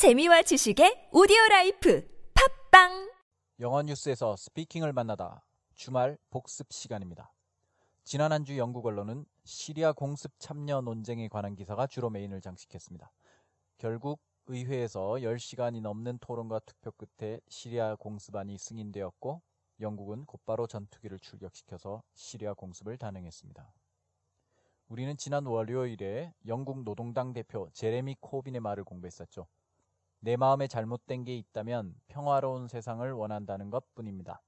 재미와 지식의 오디오 life 팟빵 영어 뉴스에서 speaking을 만나다 주말 복습 시간입니다. 지난 한 주 영국 언론은 시리아 공습 참여 논쟁에 관한 기사가 주로 main을 장식했습니다. 결국 의회에서 10시간이 넘는 토론과 투표 끝에 시리아 공습안이 승인되었고 영국은 곧바로 전투기를 출격시켜서 시리아 공습을 단행했습니다. 우리는 지난 월요일에 영국 노동당 대표 제레미 코빈의 말을 공부했었죠. 내 마음에 잘못된 게 있다면 평화로운 세상을 원한다는 것 뿐입니다.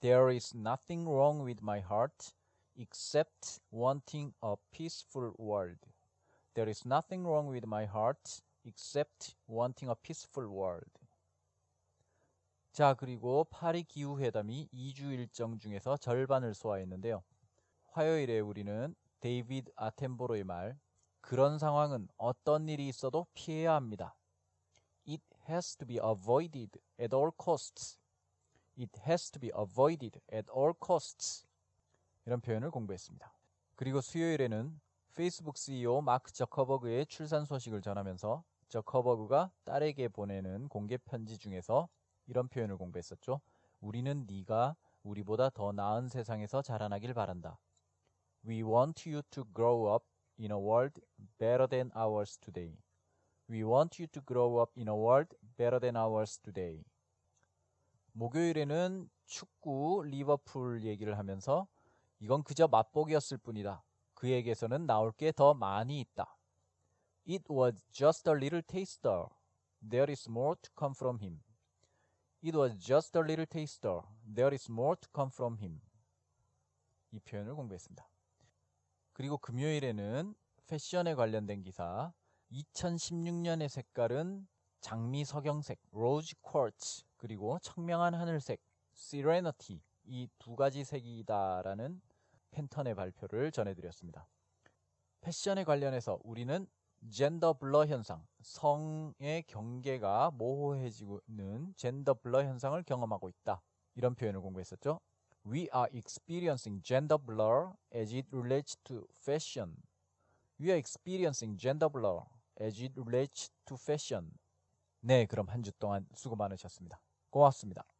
There is nothing wrong with my heart except wanting a peaceful world. There is nothing wrong with my heart except wanting a peaceful world. 자, 그리고 파리 기후회담이 2주 일정 중에서 절반을 소화했는데요. 화요일에 우리는 데이비드 아텐보로의 말, 그런 상황은 어떤 일이 있어도 피해야 합니다. Has to be avoided at all costs. It has to be avoided at all costs. 이런 표현을 공부했습니다. 그리고 수요일에는 페이스북 CEO 마크 저커버그의 출산 소식을 전하면서 저커버그가 딸에게 보내는 공개 편지 중에서 이런 표현을 공부했었죠. 우리는 네가 우리보다 더 나은 세상에서 자라나길 바란다. We want you to grow up in a world better than ours today. We want you to grow up in a world better than ours today. 목요일에는 축구 리버풀 얘기를 하면서 이건 그저 맛보기였을 뿐이다. 그에게서는 나올 게 더 많이 있다. It was just a little taster. There is more to come from him. It was just a little taster. There is more to come from him. 이 표현을 공부했습니다. 그리고 금요일에는 패션에 관련된 기사 2016년의 색깔은 장미 석영색, Rose Quartz, 그리고 청명한 하늘색, Serenity 이 두 가지 색이다라는 팬톤의 발표를 전해드렸습니다. 패션에 관련해서 우리는 gender blur 현상, 성의 경계가 모호해지고 있는 gender blur 현상을 경험하고 있다. 이런 표현을 공부했었죠. We are experiencing gender blur as it relates to fashion. We are experiencing gender blur as it relates to fashion. 네, 그럼 한 주 동안 수고 많으셨습니다. 고맙습니다.